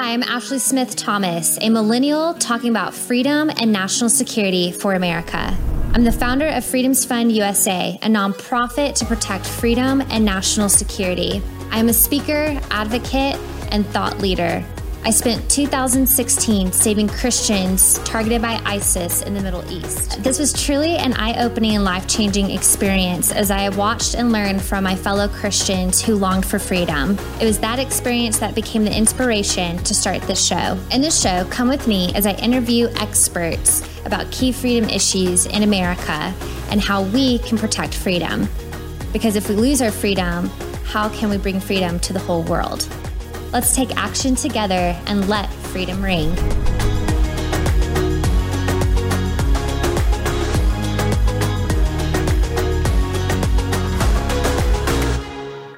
I'm Ashley Smith Thomas, a millennial talking about freedom and national security for America. I'm the founder of Freedom's Fund USA, a nonprofit to protect freedom and national security. I am a speaker, advocate, and thought leader. I spent 2016 saving Christians targeted by ISIS in the Middle East. This was truly an eye opening and life changing experience as I watched and learned from my fellow Christians who longed for freedom. It was that experience that became the inspiration to start this show. In this show, come with me as I interview experts about key freedom issues in America and how we can protect freedom. Because if we lose our freedom, how can we bring freedom to the whole world? Let's take action together and let freedom ring.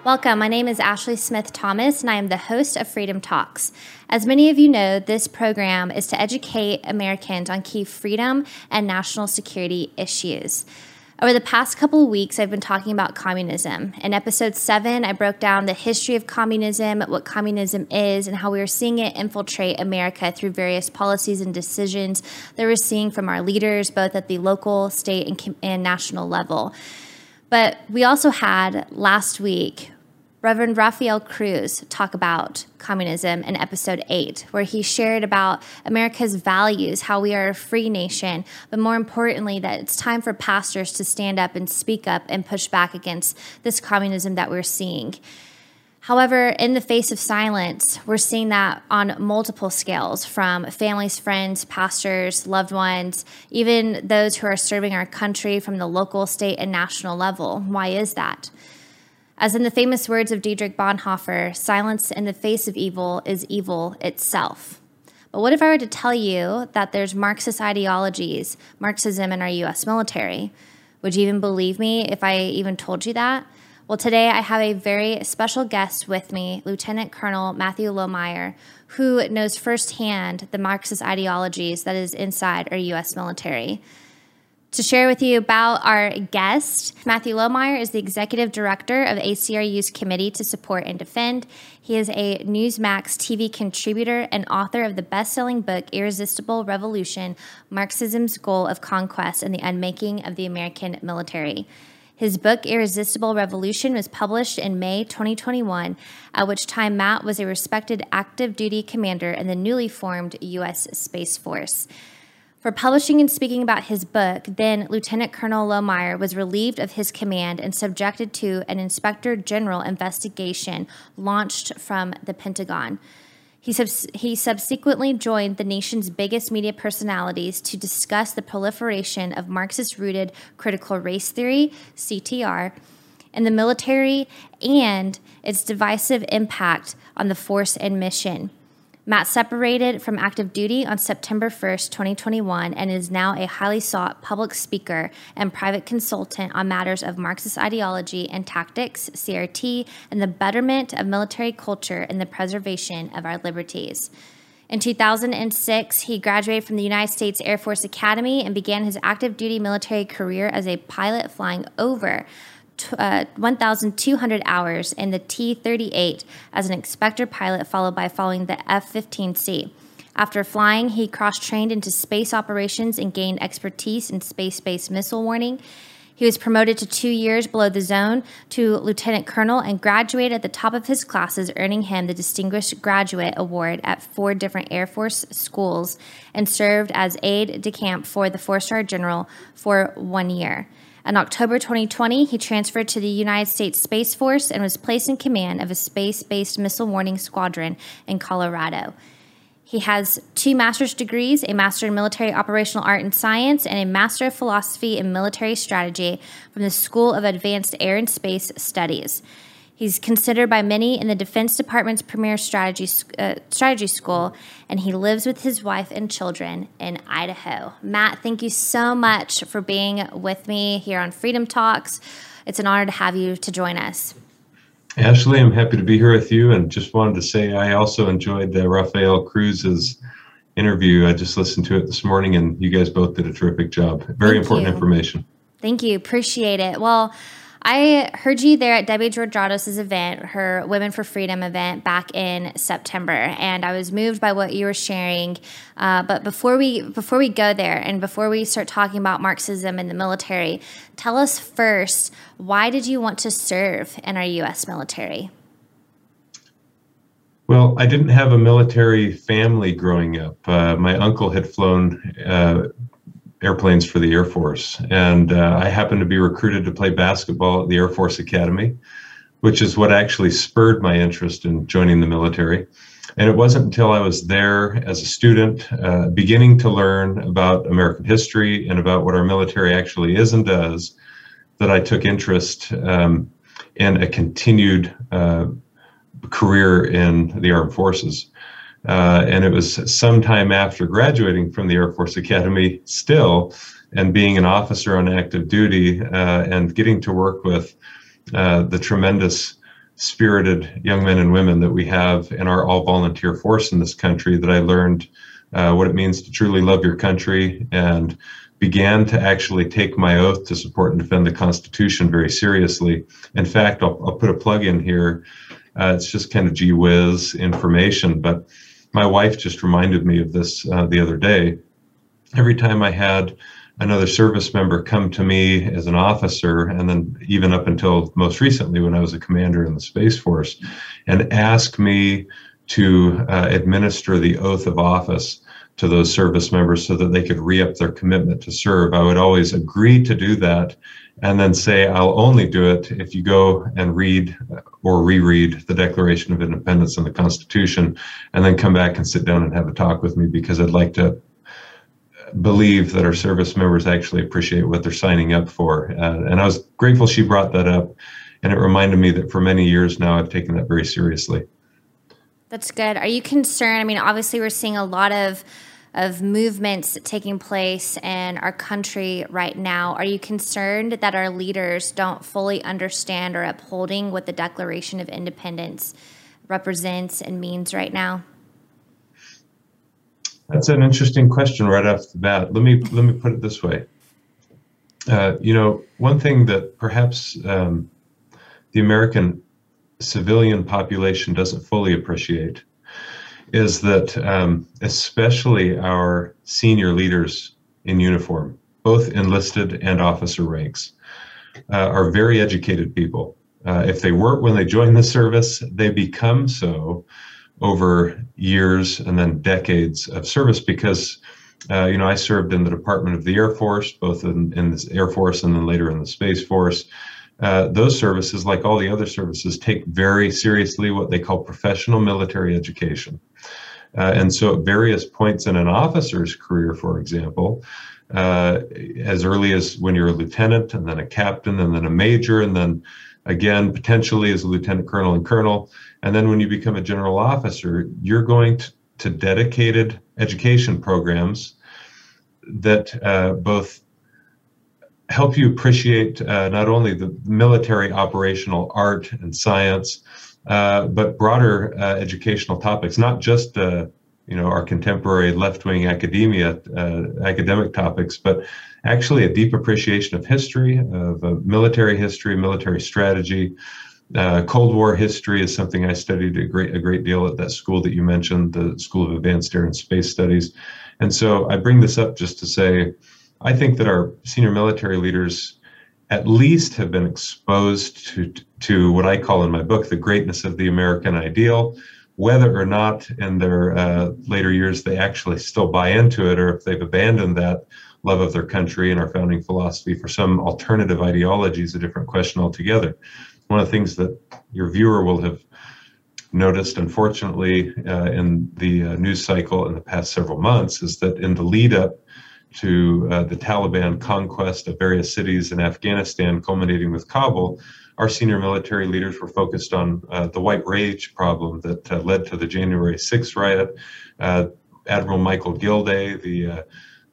Welcome. My name is Ashley Smith Thomas, and I am the host of Freedom Talks. As many of you know, this program is to educate Americans on key freedom and national security issues. Over the past couple weeks, I've been talking about communism. In episode seven, I broke down the history of communism, what communism is, and how we are seeing it infiltrate America through various policies and decisions that we're seeing from our leaders, both at the local, state, and, and national level. But we also had last week Reverend Rafael Cruz talk about communism in episode 8, where he shared about America's values, how we are a free nation, but more importantly, that it's time for pastors to stand up and speak up and push back against this communism that we're seeing. However, in the face of silence, we're seeing that on multiple scales from families, friends, pastors, loved ones, even those who are serving our country from the local, state, and national level. Why is that? As in the famous words of Dietrich Bonhoeffer, silence in the face of evil is evil itself. But what if I were to tell you that there's Marxist ideologies, Marxism in our US military? Would you even believe me if I even told you that? Well, today I have a very special guest with me, Lieutenant Colonel Matthew Lohmeier, who knows firsthand the Marxist ideologies that is inside our US military. To share with you about our guest, Matthew Lohmeier is the executive director of ACRU's Committee to Support and Defend. He is a Newsmax TV contributor and author of the best selling book, Irresistible Revolution Marxism's Goal of Conquest and the Unmaking of the American Military. His book, Irresistible Revolution, was published in May 2021, at which time Matt was a respected active duty commander in the newly formed U.S. Space Force. For publishing and speaking about his book, then Lieutenant Colonel Lohmeier was relieved of his command and subjected to an Inspector General investigation launched from the Pentagon. He, he subsequently joined the nation's biggest media personalities to discuss the proliferation of Marxist rooted critical race theory, CTR, in the military and its divisive impact on the force and mission. Matt separated from active duty on September 1st, 2021, and is now a highly sought public speaker and private consultant on matters of Marxist ideology and tactics, CRT, and the betterment of military culture and the preservation of our liberties. In 2006, he graduated from the United States Air Force Academy and began his active duty military career as a pilot flying over uh, 1,200 hours in the T 38 as an inspector pilot, followed by following the F 15C. After flying, he cross trained into space operations and gained expertise in space based missile warning. He was promoted to two years below the zone to lieutenant colonel and graduated at the top of his classes, earning him the Distinguished Graduate Award at four different Air Force schools and served as aide de camp for the four star general for one year. In October 2020, he transferred to the United States Space Force and was placed in command of a space based missile warning squadron in Colorado. He has two master's degrees a Master in Military Operational Art and Science and a Master of Philosophy in Military Strategy from the School of Advanced Air and Space Studies. He's considered by many in the Defense Department's premier strategy, uh, strategy school, and he lives with his wife and children in Idaho. Matt, thank you so much for being with me here on Freedom Talks. It's an honor to have you to join us. Ashley, I'm happy to be here with you, and just wanted to say I also enjoyed the Rafael Cruz's interview. I just listened to it this morning, and you guys both did a terrific job. Very thank important you. information. Thank you. Appreciate it. Well, I heard you there at Debbie Georgatos' event, her Women for Freedom event back in September, and I was moved by what you were sharing. Uh, but before we before we go there, and before we start talking about Marxism in the military, tell us first why did you want to serve in our U.S. military? Well, I didn't have a military family growing up. Uh, my uncle had flown uh, airplanes for the Air Force. And uh, I happened to be recruited to play basketball at the Air Force Academy, which is what actually spurred my interest in joining the military. And it wasn't until I was there as a student, uh, beginning to learn about American history and about what our military actually is and does, that I took interest um, in a continued uh, career in the armed forces. Uh, and it was sometime after graduating from the Air Force Academy, still, and being an officer on active duty uh, and getting to work with uh, the tremendous spirited young men and women that we have in our all volunteer force in this country that I learned uh, what it means to truly love your country and began to actually take my oath to support and defend the Constitution very seriously. In fact, I'll, I'll put a plug in here. Uh, it's just kind of gee whiz information, but my wife just reminded me of this uh, the other day. Every time I had another service member come to me as an officer, and then even up until most recently when I was a commander in the Space Force, and ask me to uh, administer the oath of office to those service members so that they could re up their commitment to serve. I would always agree to do that and then say, I'll only do it if you go and read or reread the Declaration of Independence and the Constitution, and then come back and sit down and have a talk with me because I'd like to believe that our service members actually appreciate what they're signing up for. Uh, and I was grateful she brought that up. And it reminded me that for many years now, I've taken that very seriously. That's good. Are you concerned? I mean, obviously, we're seeing a lot of of movements taking place in our country right now. Are you concerned that our leaders don't fully understand or upholding what the Declaration of Independence represents and means right now? That's an interesting question right off the bat. Let me let me put it this way. Uh, you know, one thing that perhaps um, the American civilian population doesn't fully appreciate is that um, especially our senior leaders in uniform, both enlisted and officer ranks, uh, are very educated people. Uh, if they weren't when they joined the service, they become so over years and then decades of service because uh, you know I served in the Department of the Air Force, both in, in the Air Force and then later in the Space Force. Uh, those services, like all the other services, take very seriously what they call professional military education. Uh, and so, at various points in an officer's career, for example, uh, as early as when you're a lieutenant, and then a captain, and then a major, and then again, potentially as a lieutenant colonel and colonel. And then when you become a general officer, you're going to, to dedicated education programs that uh, both help you appreciate uh, not only the military operational art and science, but broader uh, educational topics, not just uh, you know our contemporary left-wing academia uh, academic topics, but actually a deep appreciation of history, of uh, military history, military strategy. Cold War history is something I studied a great a great deal at that school that you mentioned, the School of Advanced Air and Space Studies, and so I bring this up just to say I think that our senior military leaders at least have been exposed to, to what I call in my book the greatness of the American ideal. Whether or not in their uh, later years they actually still buy into it, or if they've abandoned that love of their country and our founding philosophy for some alternative ideology is a different question altogether. One of the things that your viewer will have noticed, unfortunately, uh, in the uh, news cycle in the past several months is that in the lead up to uh, the Taliban conquest of various cities in Afghanistan, culminating with Kabul, our senior military leaders were focused on uh, the white rage problem that uh, led to the January 6th riot. Uh, Admiral Michael Gilday, the uh,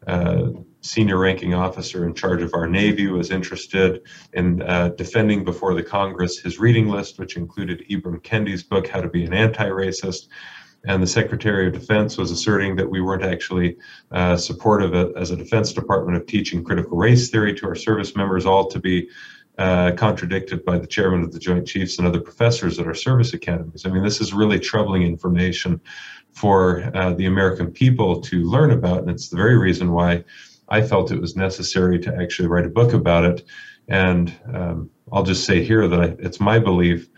uh, senior ranking officer in charge of our Navy, was interested in defending before the Congress his reading list, which included Ibram Kendi's book, How to Be an Anti Racist and the Secretary of Defense was asserting that we weren't actually uh, supportive as a Defense Department of teaching critical race theory to our service members, all to be uh, contradicted by the chairman of the Joint Chiefs and other professors at our service academies. I mean, this is really troubling information for uh, the American people to learn about, and it's the very reason why I felt it was necessary to actually write a book about it. And um, I'll just say here that I, it's my belief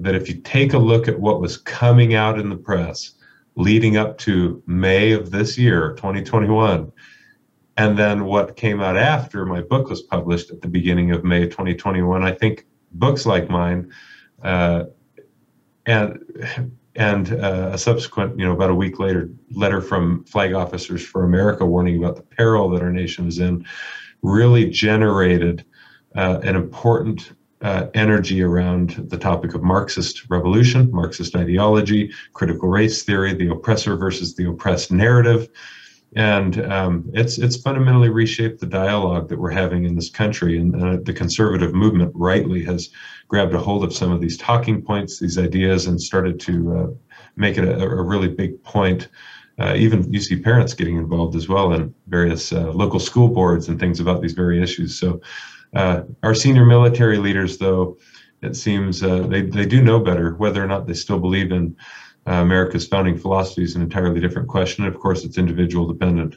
that if you take a look at what was coming out in the press leading up to May of this year, 2021, and then what came out after my book was published at the beginning of May 2021, I think books like mine uh, and and uh, a subsequent, you know, about a week later, letter from Flag Officers for America warning about the peril that our nation is in, really generated uh, an important uh, energy around the topic of Marxist revolution, Marxist ideology, critical race theory, the oppressor versus the oppressed narrative. And um, it's it's fundamentally reshaped the dialogue that we're having in this country. And uh, the conservative movement rightly has grabbed a hold of some of these talking points, these ideas, and started to uh, make it a, a, really big point. Uh, even you see parents getting involved as well in various uh, local school boards and things about these very issues. So, uh, our senior military leaders, though, it seems uh, they, they do know better. Whether or not they still believe in uh, America's founding philosophy is an entirely different question. Of course, it's individual dependent.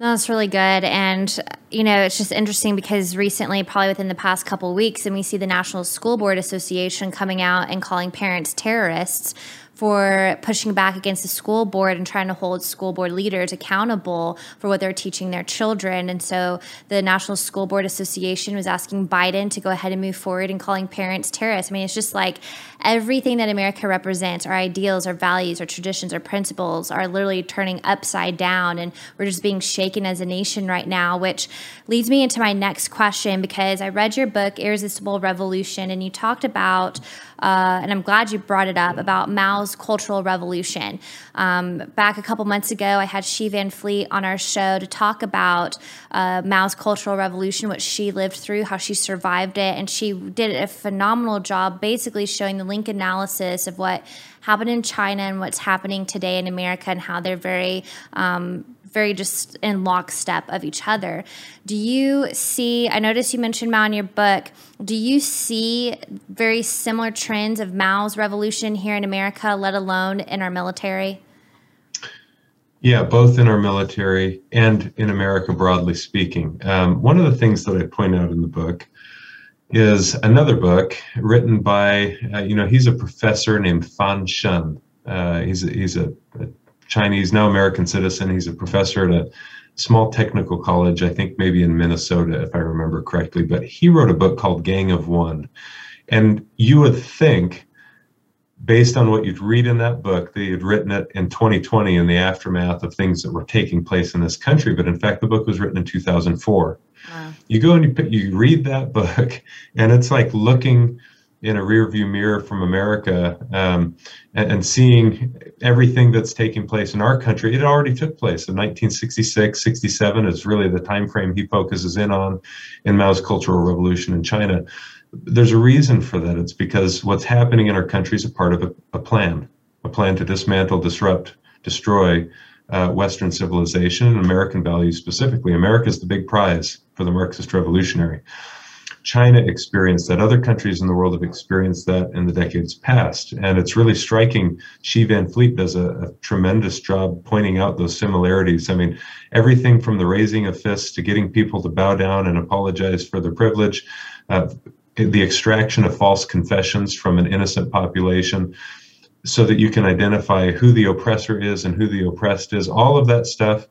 That's really good. And, you know, it's just interesting because recently, probably within the past couple weeks, and we see the National School Board Association coming out and calling parents terrorists for pushing back against the school board and trying to hold school board leaders accountable for what they're teaching their children. And so the National School Board Association was asking Biden to go ahead and move forward and calling parents terrorists. I mean, it's just like everything that America represents, our ideals, our values, our traditions, our principles are literally turning upside down. And we're just being shaken as a nation right now, which leads me into my next question because I read your book, Irresistible Revolution, and you talked about uh, and I'm glad you brought it up about Mao's Cultural Revolution. Um, back a couple months ago, I had Xi Van Fleet on our show to talk about uh, Mao's Cultural Revolution, what she lived through, how she survived it, and she did a phenomenal job basically showing the link analysis of what happened in China and what's happening today in America and how they're very um, very just in lockstep of each other. Do you see, I noticed you mentioned Mao in your book, do you see very similar trends of Mao's revolution here in America, let alone in our military? Yeah, both in our military and in America, broadly speaking. Um, one of the things that I point out in the book is another book written by, uh, you know, he's a professor named Fan Shen. Uh, he's a, he's a, a Chinese, now American citizen. He's a professor at a small technical college, I think maybe in Minnesota, if I remember correctly. But he wrote a book called Gang of One. And you would think, based on what you'd read in that book, that he'd written it in 2020 in the aftermath of things that were taking place in this country. But in fact, the book was written in 2004. Wow. You go and you, you read that book, and it's like looking in a rearview mirror from America um, and, and, seeing everything that's taking place in our country. It already took place in 1966, 67 is really the time frame he focuses in on in Mao's Cultural Revolution in China. There's a reason for that. It's because what's happening in our country is a part of a, a plan, a plan to dismantle, disrupt, destroy uh, Western civilization and American values specifically. America is the big prize for the Marxist revolutionary. China experienced that. Other countries in the world have experienced that in the decades past. And it's really striking. Xi Van Fleet does a, a tremendous job pointing out those similarities. I mean, everything from the raising of fists to getting people to bow down and apologize for their privilege, uh, the extraction of false confessions from an innocent population so that you can identify who the oppressor is and who the oppressed is. All of that stuff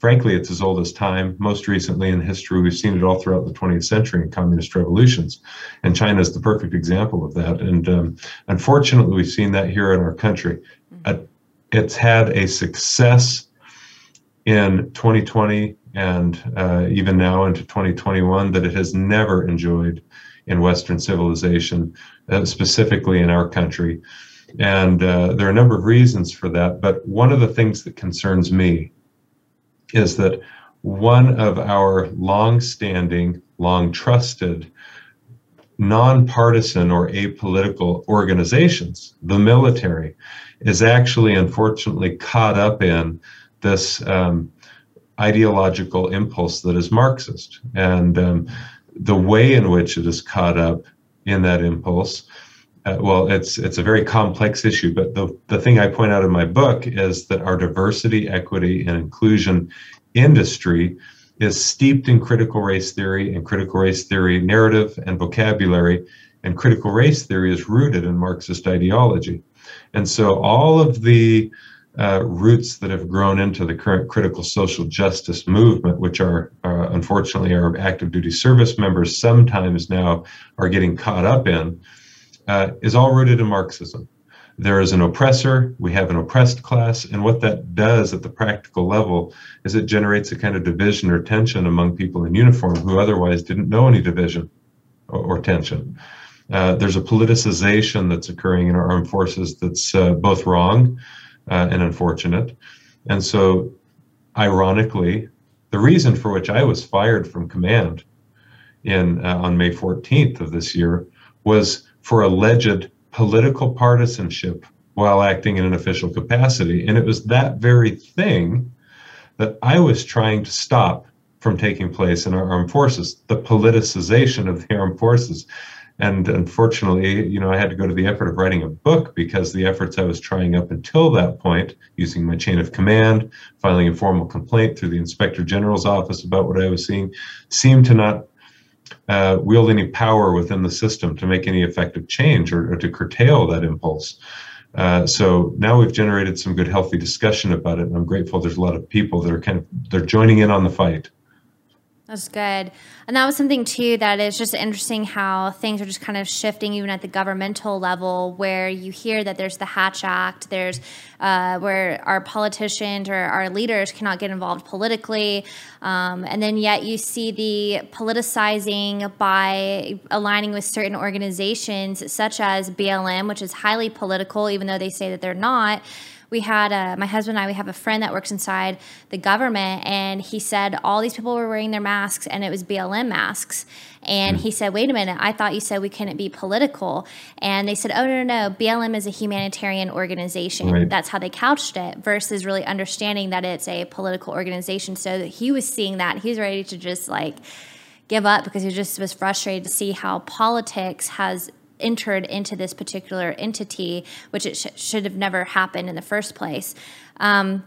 frankly, it's as old as time. Most recently in history, we've seen it all throughout the 20th century in communist revolutions. And China is the perfect example of that. And um, unfortunately, we've seen that here in our country. Mm-hmm. Uh, it's had a success in 2020 and uh, even now into 2021 that it has never enjoyed in Western civilization, uh, specifically in our country. And uh, there are a number of reasons for that. But one of the things that concerns me is that one of our long-standing, long-trusted, nonpartisan or apolitical organizations, the military, is actually unfortunately caught up in this um, ideological impulse that is Marxist. And um, the way in which it is caught up in that impulse, uh, well, it's it's a very complex issue. But the the thing I point out in my book is that our diversity, equity, and inclusion industry is steeped in critical race theory and critical race theory narrative and vocabulary. And critical race theory is rooted in Marxist ideology. And so all of the uh, roots that have grown into the current critical social justice movement, which are uh, unfortunately our active duty service members sometimes now are getting caught up in, uh, is all rooted in Marxism. There is an oppressor, we have an oppressed class, and what that does at the practical level is it generates a kind of division or tension among people in uniform who otherwise didn't know any division or, or tension. Uh, there's a politicization that's occurring in our armed forces that's uh, both wrong uh, and unfortunate. And so, ironically, the reason for which I was fired from command in uh, on May 14th of this year was for alleged political partisanship while acting in an official capacity. And it was that very thing that I was trying to stop from taking place in our armed forces, the politicization of the armed forces. And unfortunately, you know, I had to go to the effort of writing a book because the efforts I was trying up until that point, using my chain of command, filing a formal complaint through the inspector general's office about what I was seeing, seemed to not uh, wield any power within the system to make any effective change or, or to curtail that impulse. Uh, so now we've generated some good, healthy discussion about it, and I'm grateful. There's a lot of people that are kind of they're joining in on the fight. That's good. And that was something too that is just interesting how things are just kind of shifting even at the governmental level where you hear that there's the Hatch Act, there's uh, where our politicians or our leaders cannot get involved politically. Um, and then yet you see the politicizing by aligning with certain organizations such as BLM, which is highly political, even though they say that they're not we had uh, my husband and I, we have a friend that works inside the government, and he said all these people were wearing their masks, and it was BLM masks. And he said, wait a minute, I thought you said we couldn't be political. And they said, oh, no, no, no. BLM is a humanitarian organization. Right. That's how they couched it versus really understanding that it's a political organization. So he was seeing that. He was ready to just like give up because he just was frustrated to see how politics has entered into this particular entity, which it sh- should have never happened in the first place. Um,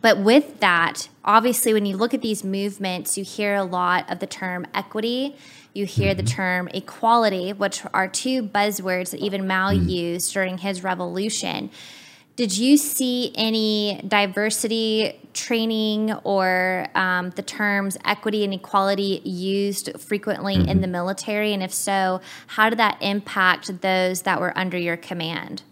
but with that, obviously, when you look at these movements, you hear a lot of the term equity. You hear the mm-hmm. term equality, which are two buzzwords that even Mao mm. used during his revolution. Did you see any diversity training or um, the terms equity and equality used frequently mm-hmm. in the military? And if so, how did that impact those that were under your command?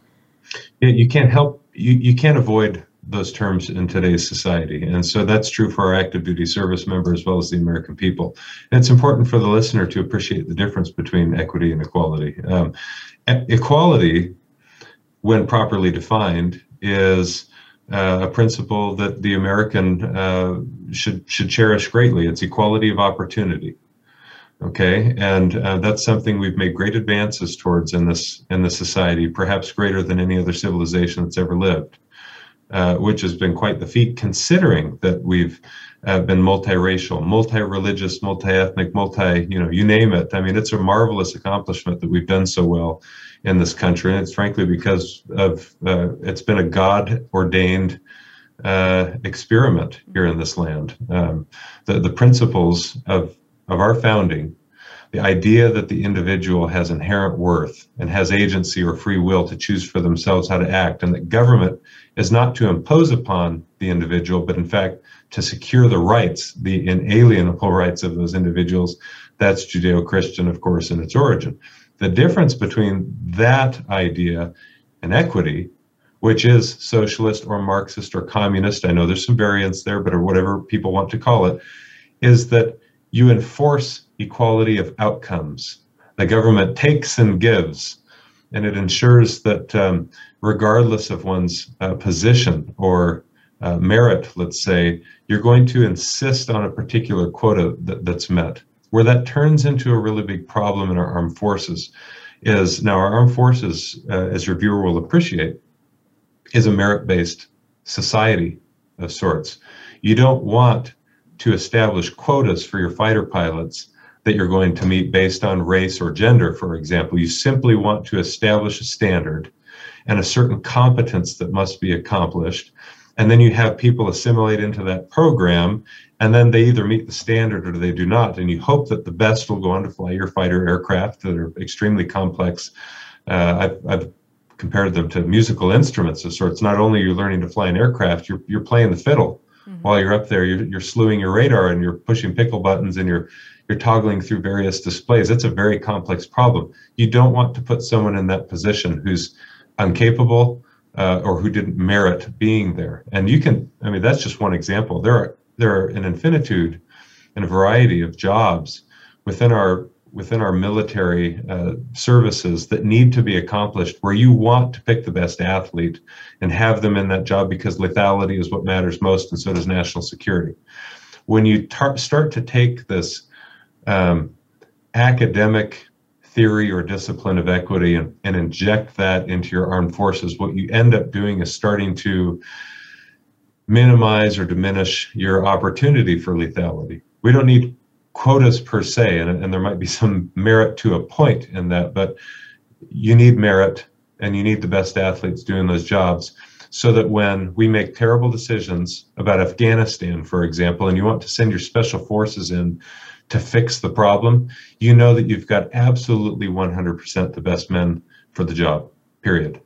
Yeah, you can't help, you, you can't avoid those terms in today's society. And so that's true for our active duty service member as well as the American people. And it's important for the listener to appreciate the difference between equity and equality. Um, equality when properly defined, is uh, a principle that the American uh, should should cherish greatly. It's equality of opportunity. Okay, and uh, that's something we've made great advances towards in this in this society, perhaps greater than any other civilization that's ever lived, uh, which has been quite the feat, considering that we've uh, been multiracial, multi-religious, multi-ethnic, multi, you know, you name it. I mean, it's a marvelous accomplishment that we've done so well in this country. And it's frankly because of uh, it's been a God ordained uh, experiment here in this land. Um, the, the principles of, of our founding, the idea that the individual has inherent worth and has agency or free will to choose for themselves how to act, and that government is not to impose upon the individual, but in fact to secure the rights, the inalienable rights of those individuals. That's Judeo Christian, of course, in its origin. The difference between that idea and equity, which is socialist or Marxist or communist, I know there's some variants there, but or whatever people want to call it, is that you enforce equality of outcomes. The government takes and gives, and it ensures that um, regardless of one's uh, position or uh, merit, let's say, you're going to insist on a particular quota that, that's met. Where that turns into a really big problem in our armed forces is now our armed forces, uh, as your viewer will appreciate, is a merit based society of sorts. You don't want to establish quotas for your fighter pilots that you're going to meet based on race or gender, for example. You simply want to establish a standard and a certain competence that must be accomplished. And then you have people assimilate into that program, and then they either meet the standard or they do not. And you hope that the best will go on to fly your fighter aircraft that are extremely complex. Uh, I've, I've compared them to musical instruments of sorts. Not only are you learning to fly an aircraft, you're, you're playing the fiddle mm-hmm. while you're up there. You're, you're slewing your radar and you're pushing pickle buttons and you're you're toggling through various displays. It's a very complex problem. You don't want to put someone in that position who's incapable uh, or who didn't merit being there. And you can, I mean, that's just one example. There are there are an infinitude and a variety of jobs within our within our military uh, services that need to be accomplished where you want to pick the best athlete and have them in that job because lethality is what matters most and so does national security. When you tar- start to take this um, academic theory or discipline of equity and, and inject that into your armed forces, what you end up doing is starting to minimize or diminish your opportunity for lethality. We don't need quotas per se, and, and there might be some merit to a point in that, but you need merit and you need the best athletes doing those jobs so that when we make terrible decisions about Afghanistan, for example, and you want to send your special forces in to fix the problem, you know that you've got absolutely 100% the best men for the job, period.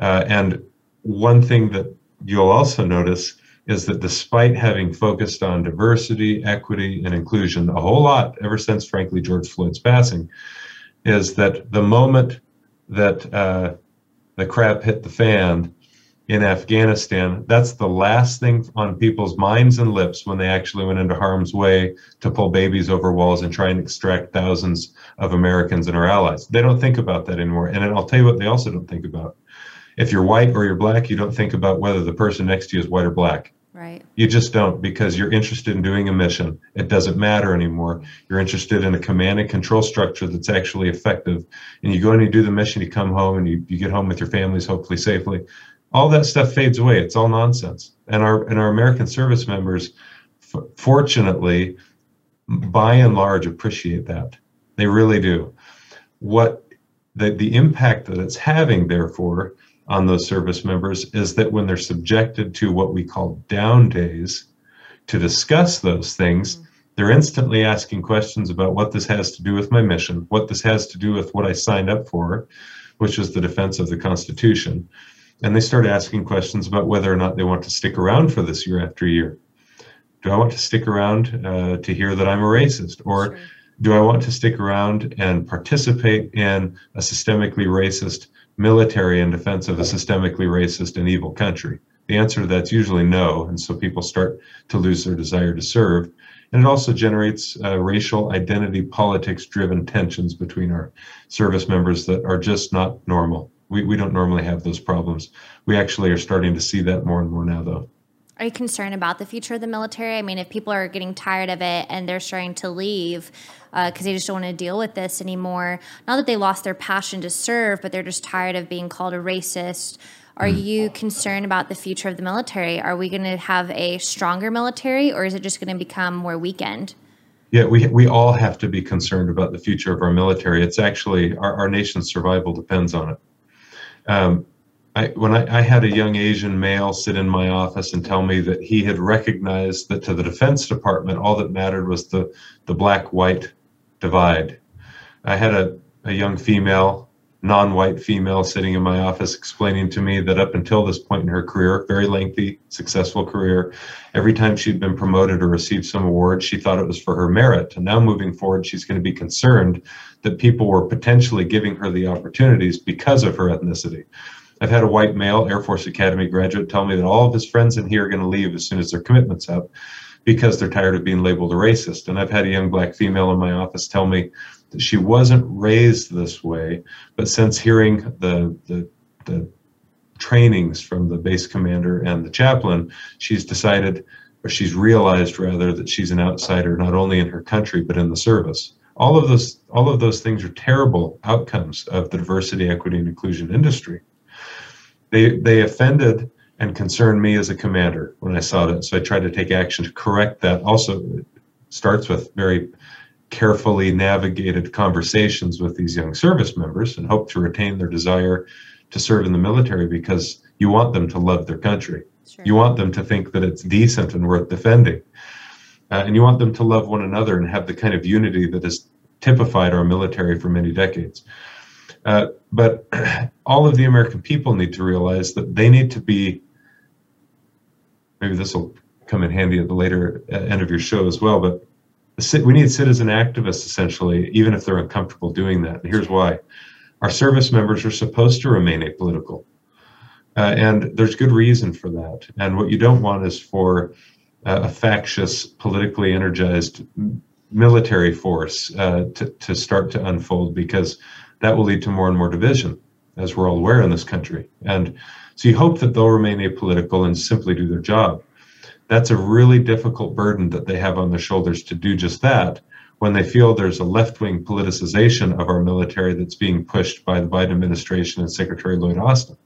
Uh, and one thing that you'll also notice is that despite having focused on diversity, equity, and inclusion a whole lot ever since, frankly, George Floyd's passing, is that the moment that uh, the crap hit the fan, in Afghanistan, that's the last thing on people's minds and lips when they actually went into harm's way to pull babies over walls and try and extract thousands of Americans and our allies. They don't think about that anymore. And I'll tell you what they also don't think about. If you're white or you're black, you don't think about whether the person next to you is white or black. Right. You just don't because you're interested in doing a mission. It doesn't matter anymore. You're interested in a command and control structure that's actually effective. And you go and you do the mission, you come home and you, you get home with your families, hopefully safely all that stuff fades away. It's all nonsense. And our and our American service members, f- fortunately, by and large, appreciate that. They really do. What the the impact that it's having, therefore, on those service members is that when they're subjected to what we call down days to discuss those things. Mm-hmm. They're instantly asking questions about what this has to do with my mission, what this has to do with what I signed up for, which is the defense of the Constitution and they start asking questions about whether or not they want to stick around for this year after year. Do I want to stick around uh, to hear that I'm a racist? Or sure. do I want to stick around and participate in a systemically racist military in defense of a systemically racist and evil country? The answer to that's usually no. And so people start to lose their desire to serve. And it also generates uh, racial identity politics driven tensions between our service members that are just not normal. We, we don't normally have those problems. We actually are starting to see that more and more now, though. Are you concerned about the future of the military? I mean, if people are getting tired of it and they're starting to leave because uh, they just don't want to deal with this anymore, not that they lost their passion to serve, but they're just tired of being called a racist. Are mm. you concerned about the future of the military? Are we going to have a stronger military or is it just going to become more weakened? Yeah, we, we all have to be concerned about the future of our military. It's actually our, our nation's survival depends on it. Um, I, when I, I, had a young Asian male sit in my office and tell me that he had recognized that to the Defense Department, all that mattered was the, the black white divide. I had a, a young female, non white female, sitting in my office explaining to me that up until this point in her career, very lengthy, successful career, every time she'd been promoted or received some award, she thought it was for her merit. And now moving forward, she's going to be concerned that people were potentially giving her the opportunities because of her ethnicity. I've had a white male Air Force Academy graduate tell me that all of his friends in here are going to leave as soon as their commitment's up because they're tired of being labeled a racist. And I've had a young black female in my office tell me that she wasn't raised this way, but since hearing the, the, the trainings from the base commander and the chaplain, she's decided, or she's realized rather, that she's an outsider not only in her country, but in the service all of those all of those things are terrible outcomes of the diversity equity and inclusion industry they they offended and concerned me as a commander when i saw that so i tried to take action to correct that also it starts with very carefully navigated conversations with these young service members and hope to retain their desire to serve in the military because you want them to love their country. Sure. You want them to think that it's decent and worth defending. Uh, and you want them to love one another and have the kind of unity that has typified our military for many decades. Uh, but all of the American people need to realize that they need to be. Maybe this will come in handy at the later uh, end of your show as well. But we need citizen activists essentially, even if they're uncomfortable doing that. And here's why: our service members are supposed to remain apolitical, uh, and there's good reason for that. And what you don't want is for uh, a factious, politically energized military force uh, to, to start to unfold because that will lead to more and more division, as we're all aware in this country. And so you hope that they'll remain apolitical and simply do their job. That's a really difficult burden that they have on their shoulders to do just that when they feel there's a left wing politicization of our military that's being pushed by the Biden administration and Secretary Lloyd Austin.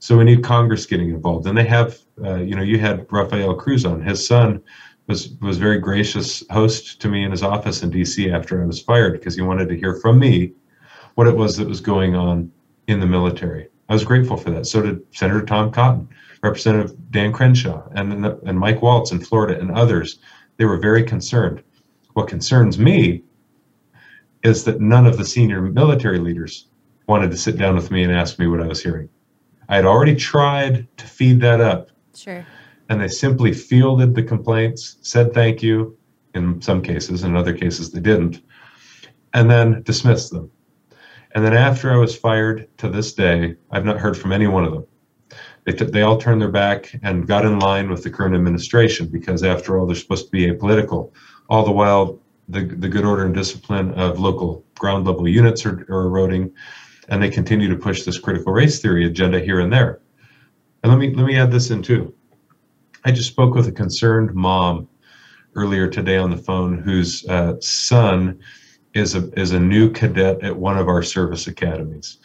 So we need Congress getting involved. And they have, uh, you know, you had Rafael Cruz on. His son was was very gracious host to me in his office in D.C. after I was fired because he wanted to hear from me what it was that was going on in the military. I was grateful for that. So did Senator Tom Cotton, Representative Dan Crenshaw, and and Mike Waltz in Florida and others. They were very concerned. What concerns me is that none of the senior military leaders wanted to sit down with me and ask me what I was hearing. I had already tried to feed that up. Sure. And they simply fielded the complaints, said thank you in some cases, in other cases they didn't, and then dismissed them. And then after I was fired to this day, I've not heard from any one of them. They, t- they all turned their back and got in line with the current administration because, after all, they're supposed to be apolitical. All the while, the, the good order and discipline of local ground level units are, are eroding and they continue to push this critical race theory agenda here and there. And let me let me add this in too. I just spoke with a concerned mom earlier today on the phone whose uh, son is a is a new cadet at one of our service academies,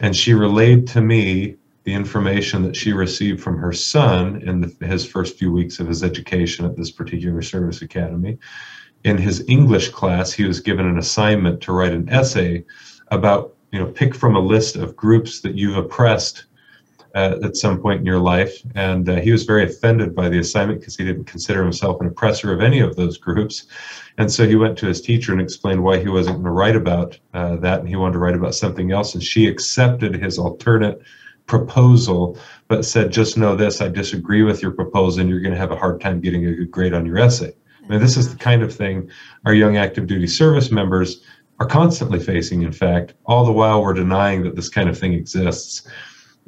and she relayed to me the information that she received from her son in the, his first few weeks of his education at this particular service academy. In his English class, he was given an assignment to write an essay about you know pick from a list of groups that you've oppressed uh, at some point in your life. And uh, he was very offended by the assignment because he didn't consider himself an oppressor of any of those groups. And so he went to his teacher and explained why he wasn't going to write about uh, that and he wanted to write about something else. And she accepted his alternate proposal but said just know this i disagree with your proposal and you're going to have a hard time getting a good grade on your essay. I mean, this is the kind of thing our young active duty service members are constantly facing, in fact, all the while we're denying that this kind of thing exists.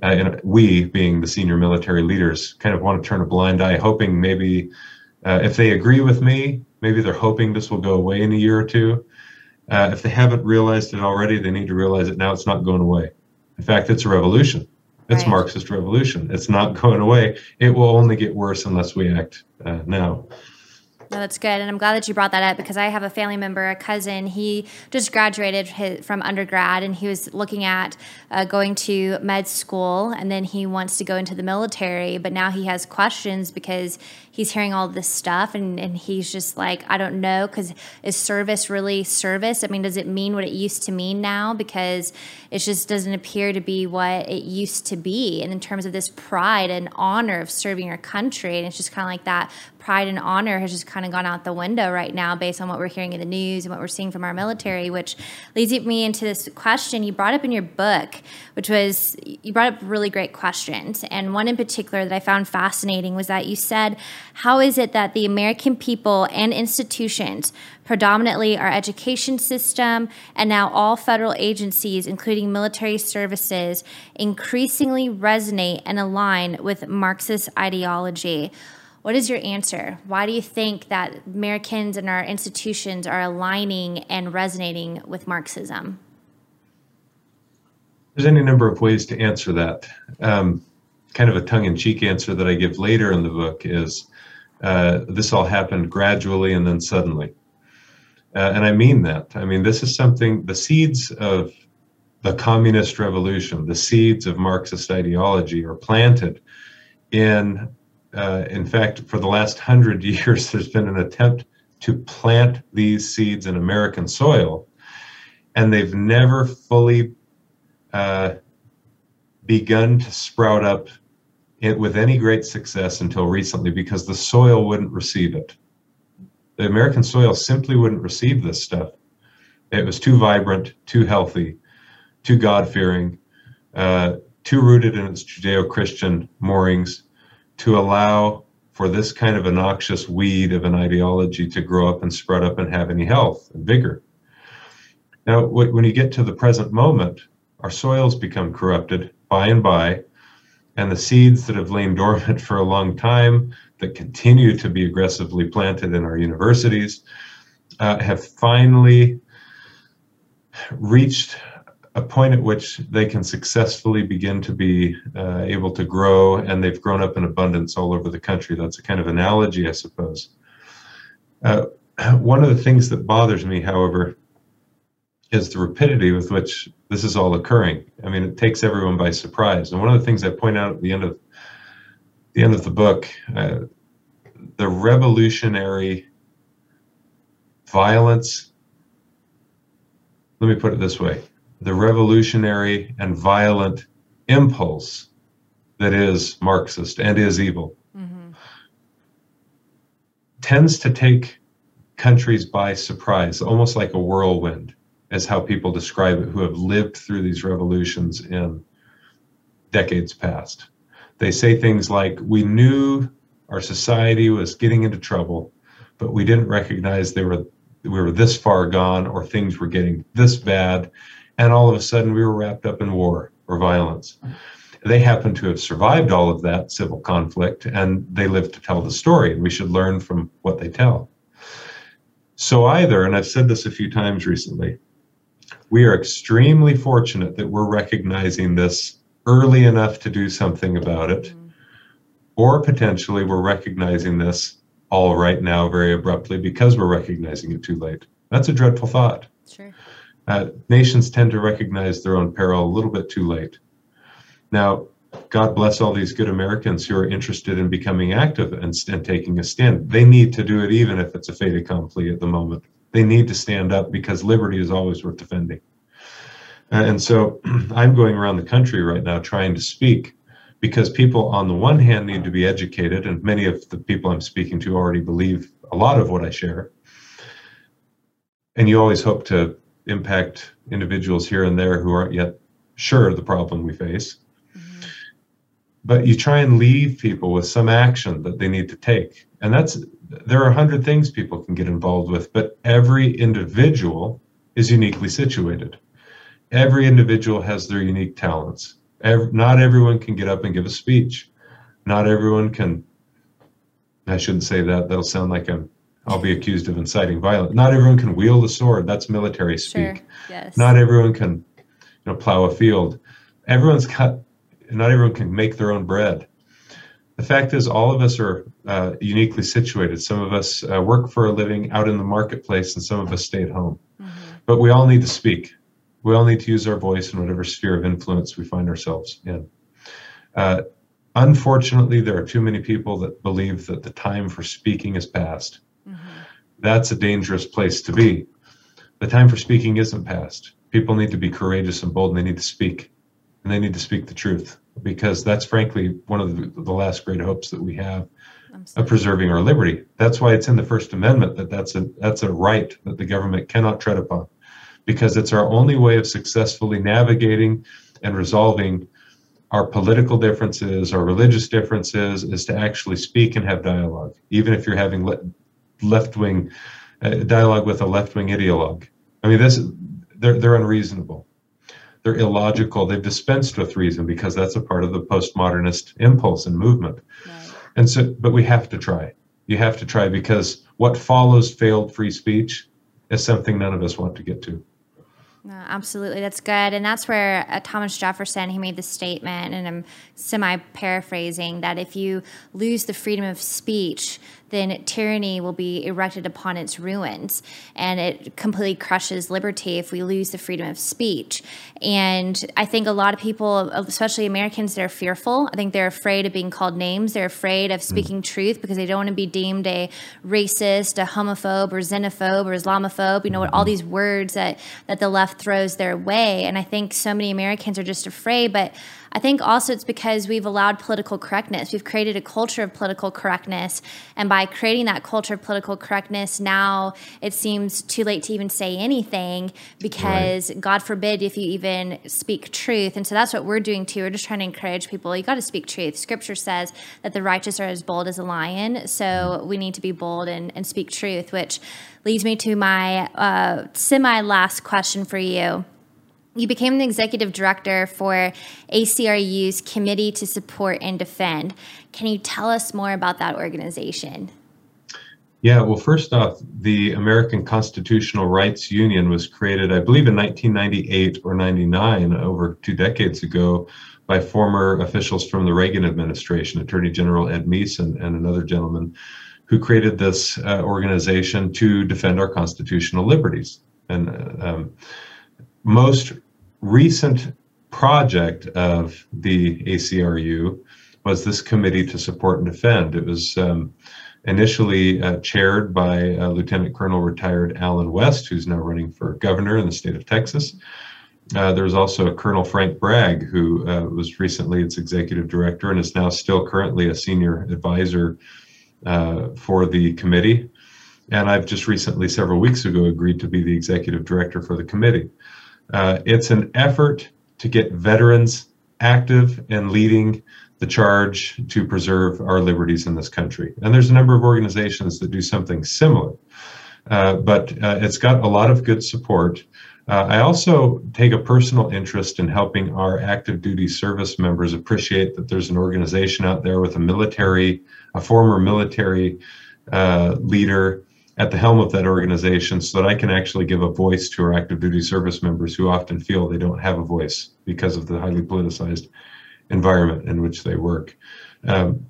Uh, and we, being the senior military leaders, kind of want to turn a blind eye, hoping maybe uh, if they agree with me, maybe they're hoping this will go away in a year or two. Uh, if they haven't realized it already, they need to realize it now. It's not going away. In fact, it's a revolution. It's right. Marxist revolution. It's not going away. It will only get worse unless we act uh, now. No, that's good. And I'm glad that you brought that up because I have a family member, a cousin. He just graduated his, from undergrad and he was looking at uh, going to med school and then he wants to go into the military. But now he has questions because he's hearing all this stuff and, and he's just like, I don't know, because is service really service? I mean, does it mean what it used to mean now? Because it just doesn't appear to be what it used to be. And in terms of this pride and honor of serving your country, and it's just kind of like that pride and honor has just kind of gone out the window right now based on what we're hearing in the news and what we're seeing from our military, which leads me into this question you brought up in your book, which was you brought up really great questions. And one in particular that I found fascinating was that you said, How is it that the American people and institutions, predominantly our education system, and now all federal agencies, including military services, increasingly resonate and align with Marxist ideology? What is your answer? Why do you think that Americans and our institutions are aligning and resonating with Marxism? There's any number of ways to answer that. Um, kind of a tongue in cheek answer that I give later in the book is uh, this all happened gradually and then suddenly. Uh, and I mean that. I mean, this is something, the seeds of the communist revolution, the seeds of Marxist ideology are planted in uh, in fact, for the last hundred years, there's been an attempt to plant these seeds in American soil, and they've never fully uh, begun to sprout up it with any great success until recently because the soil wouldn't receive it. The American soil simply wouldn't receive this stuff. It was too vibrant, too healthy, too God fearing, uh, too rooted in its Judeo Christian moorings to allow for this kind of a noxious weed of an ideology to grow up and spread up and have any health and vigor. Now, when you get to the present moment, our soils become corrupted by and by, and the seeds that have lain dormant for a long time, that continue to be aggressively planted in our universities, uh, have finally reached a point at which they can successfully begin to be uh, able to grow, and they've grown up in abundance all over the country. That's a kind of analogy, I suppose. Uh, one of the things that bothers me, however, is the rapidity with which this is all occurring. I mean, it takes everyone by surprise. And one of the things I point out at the end of the end of the book, uh, the revolutionary violence. Let me put it this way: the revolutionary and violent impulse that is Marxist and is evil mm-hmm. tends to take countries by surprise, almost like a whirlwind as how people describe it who have lived through these revolutions in decades past. They say things like, We knew our society was getting into trouble, but we didn't recognize they were we were this far gone or things were getting this bad and all of a sudden we were wrapped up in war or violence they happen to have survived all of that civil conflict and they live to tell the story and we should learn from what they tell so either and i've said this a few times recently we are extremely fortunate that we're recognizing this early enough to do something about it. Mm-hmm. Or potentially we're recognizing this all right now very abruptly because we're recognizing it too late. That's a dreadful thought. Sure. Uh, nations tend to recognize their own peril a little bit too late. Now, God bless all these good Americans who are interested in becoming active and, and taking a stand. They need to do it even if it's a fait accompli at the moment they need to stand up because liberty is always worth defending. And so I'm going around the country right now trying to speak because people, on the one hand, need to be educated, and many of the people I'm speaking to already believe a lot of what I share. And you always hope to impact individuals here and there who aren't yet sure of the problem we face. Mm-hmm. But you try and leave people with some action that they need to take. And that's there are a hundred things people can get involved with, but every individual is uniquely situated. Every individual has their unique talents. Every, not everyone can get up and give a speech. Not everyone can. I shouldn't say that. That'll sound like I'm. I'll be accused of inciting violence. Not everyone can wield a sword. That's military speak. Sure. Yes. Not everyone can, you know, plow a field. Everyone's got. Not everyone can make their own bread the fact is, all of us are uh, uniquely situated. Some of us uh, work for a living out in the marketplace, and some of us stay at home. Mm-hmm. But we all need to speak. We all need to use our voice in whatever sphere of influence we find ourselves in. Uh, unfortunately, there are too many people that believe that the time for speaking is past. Mm-hmm. That's a dangerous place to be. The time for speaking isn't past. People need to be courageous and bold, and they need to speak, and they need to speak the truth because that's frankly one of the, the last great hopes that we have of preserving our liberty. That's why it's in the First Amendment that that's a that's a right that the government cannot tread upon, because it's our only way of successfully navigating and resolving our political differences, our religious differences, is to actually speak and have dialogue, even if you're having le- left wing uh, dialogue with a left wing ideologue. I mean, this they're they're unreasonable they're illogical. They've dispensed with reason because that's a part of the postmodernist impulse and movement. Right. And so, but we have to try. You have to try because what follows failed free speech is something none of us want to get to. No, absolutely. That's good. And that's where uh, Thomas Jefferson, he made the statement, and I'm semi paraphrasing, that if you lose the freedom of speech, then tyranny will be erected upon its ruins and it completely crushes liberty if we lose the freedom of speech. And I think a lot of people, especially Americans, they're fearful. I think they're afraid of being called names. They're afraid of speaking mm. truth because they don't want to be deemed a racist, a homophobe, or xenophobe, or Islamophobe. You know, all these words that, that the left throws their way. And I think so many Americans are just afraid. But I think also it's because we've allowed political correctness. We've created a culture of political correctness. And by creating that culture of political correctness, now it seems too late to even say anything because right. God forbid if you even speak truth. And so that's what we're doing too. We're just trying to encourage people you got to speak truth. Scripture says that the righteous are as bold as a lion. So mm-hmm. we need to be bold and, and speak truth, which leads me to my uh, semi last question for you. You became the executive director for ACRU's Committee to Support and Defend. Can you tell us more about that organization? Yeah, well, first off, the American Constitutional Rights Union was created, I believe, in 1998 or 99, over two decades ago, by former officials from the Reagan administration, Attorney General Ed Meese and, and another gentleman, who created this uh, organization to defend our constitutional liberties. And um, most recent project of the ACRU was this committee to support and defend. It was um, initially uh, chaired by uh, Lieutenant Colonel retired Allen West, who's now running for governor in the state of Texas. Uh, there was also Colonel Frank Bragg, who uh, was recently its executive director and is now still currently a senior advisor uh, for the committee. And I've just recently, several weeks ago, agreed to be the executive director for the committee. Uh, it's an effort to get veterans active and leading the charge to preserve our liberties in this country. And there's a number of organizations that do something similar, uh, but uh, it's got a lot of good support. Uh, I also take a personal interest in helping our active duty service members appreciate that there's an organization out there with a military, a former military uh, leader at the helm of that organization so that I can actually give a voice to our active duty service members who often feel they don't have a voice because of the highly politicized environment in which they work. Um,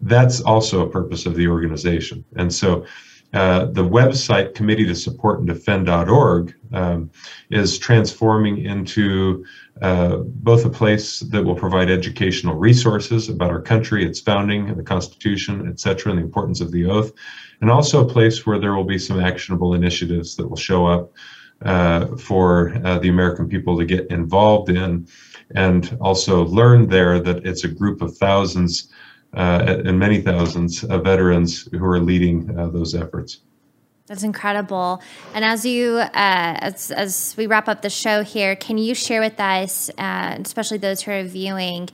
that's also a purpose of the organization. And so uh, the website committee to support and defend.org um, is transforming into uh, both a place that will provide educational resources about our country, its founding, and the Constitution, et cetera, and the importance of the oath, and also a place where there will be some actionable initiatives that will show up uh, for uh, the American people to get involved in, and also learn there that it's a group of thousands uh, and many thousands of veterans who are leading uh, those efforts. That's incredible. And as you, uh, as, as we wrap up the show here, can you share with us, uh, especially those who are viewing,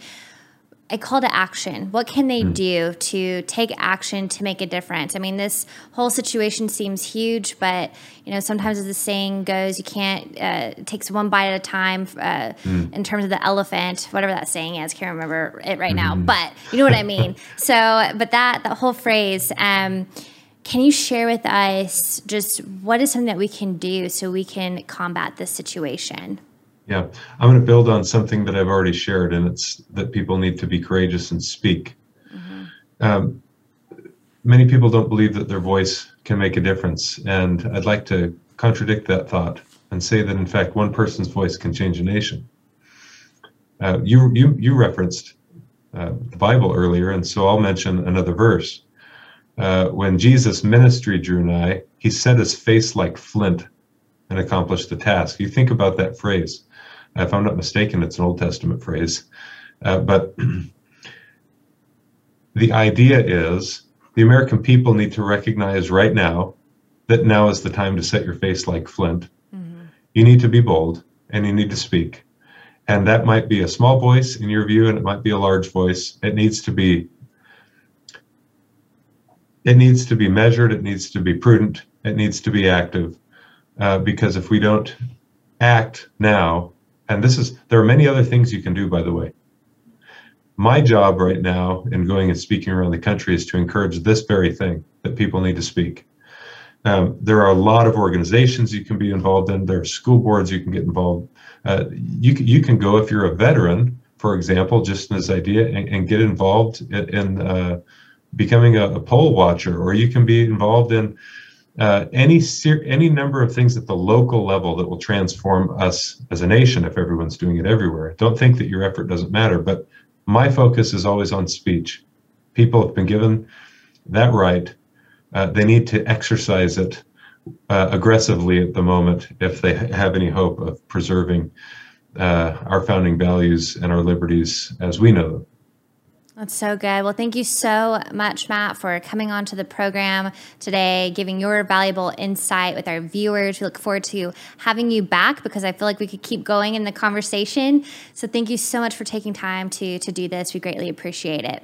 a call to action. What can they mm. do to take action to make a difference? I mean, this whole situation seems huge, but you know, sometimes as the saying goes, you can't. Uh, it takes one bite at a time. Uh, mm. In terms of the elephant, whatever that saying is, can't remember it right mm. now, hmm. but you know what I mean. so, but that that whole phrase. Um, can you share with us just what is something that we can do so we can combat this situation? Yeah, I'm going to build on something that I've already shared, and it's that people need to be courageous and speak. Mm-hmm. Um, many people don't believe that their voice can make a difference, and I'd like to contradict that thought and say that in fact one person's voice can change a nation. Uh, you you you referenced uh, the Bible earlier, and so I'll mention another verse. Uh, when Jesus' ministry drew nigh, he set his face like flint and accomplished the task. You think about that phrase. If I'm not mistaken, it's an Old Testament phrase. Uh, but the idea is the American people need to recognize right now that now is the time to set your face like flint. Mm-hmm. You need to be bold and you need to speak. And that might be a small voice in your view, and it might be a large voice. It needs to be it needs to be measured, it needs to be prudent, it needs to be active. Uh, because if we don't act now, and this is there are many other things you can do by the way. My job right now in going and speaking around the country is to encourage this very thing that people need to speak. Um, there are a lot of organizations you can be involved in. There are school boards you can get involved. Uh, you, you can go if you're a veteran for example just in this idea and, and get involved in, in uh, becoming a, a poll watcher, or you can be involved in uh, any ser- any number of things at the local level that will transform us as a nation if everyone's doing it everywhere. Don't think that your effort doesn't matter, but my focus is always on speech. People have been given that right. Uh, they need to exercise it uh, aggressively at the moment if they have any hope of preserving uh, our founding values and our liberties as we know them. That's so good. Well, thank you so much, Matt, for coming on to the program today, giving your valuable insight with our viewers. We look forward to having you back because I feel like we could keep going in the conversation. So, thank you so much for taking time to to do this. We greatly appreciate it.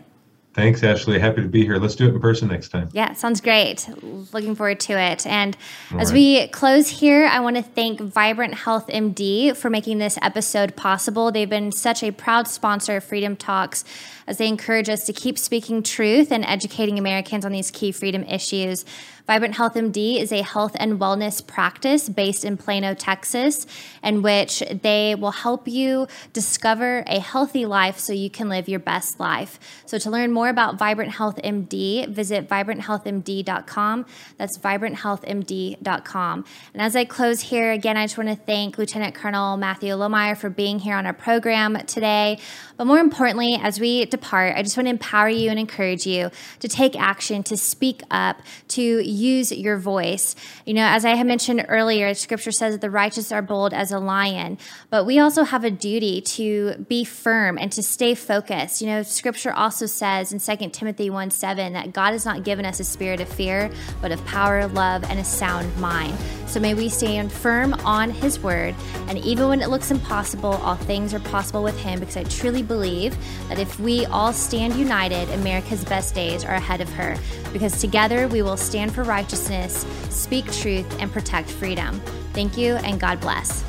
Thanks, Ashley. Happy to be here. Let's do it in person next time. Yeah, sounds great. Looking forward to it. And All as right. we close here, I want to thank Vibrant Health MD for making this episode possible. They've been such a proud sponsor of Freedom Talks as they encourage us to keep speaking truth and educating Americans on these key freedom issues. Vibrant Health MD is a health and wellness practice based in Plano, Texas, in which they will help you discover a healthy life so you can live your best life. So, to learn more about Vibrant Health MD, visit vibranthealthmd.com. That's vibranthealthmd.com. And as I close here, again, I just want to thank Lieutenant Colonel Matthew Lohmeier for being here on our program today. But more importantly, as we depart, I just want to empower you and encourage you to take action, to speak up, to use your voice. You know, as I had mentioned earlier, scripture says that the righteous are bold as a lion, but we also have a duty to be firm and to stay focused. You know, scripture also says in 2 Timothy 1 7 that God has not given us a spirit of fear, but of power, love, and a sound mind. So may we stand firm on his word, and even when it looks impossible, all things are possible with him because I truly believe that if we all stand united, America's best days are ahead of her because together we will stand for righteousness, speak truth, and protect freedom. Thank you, and God bless.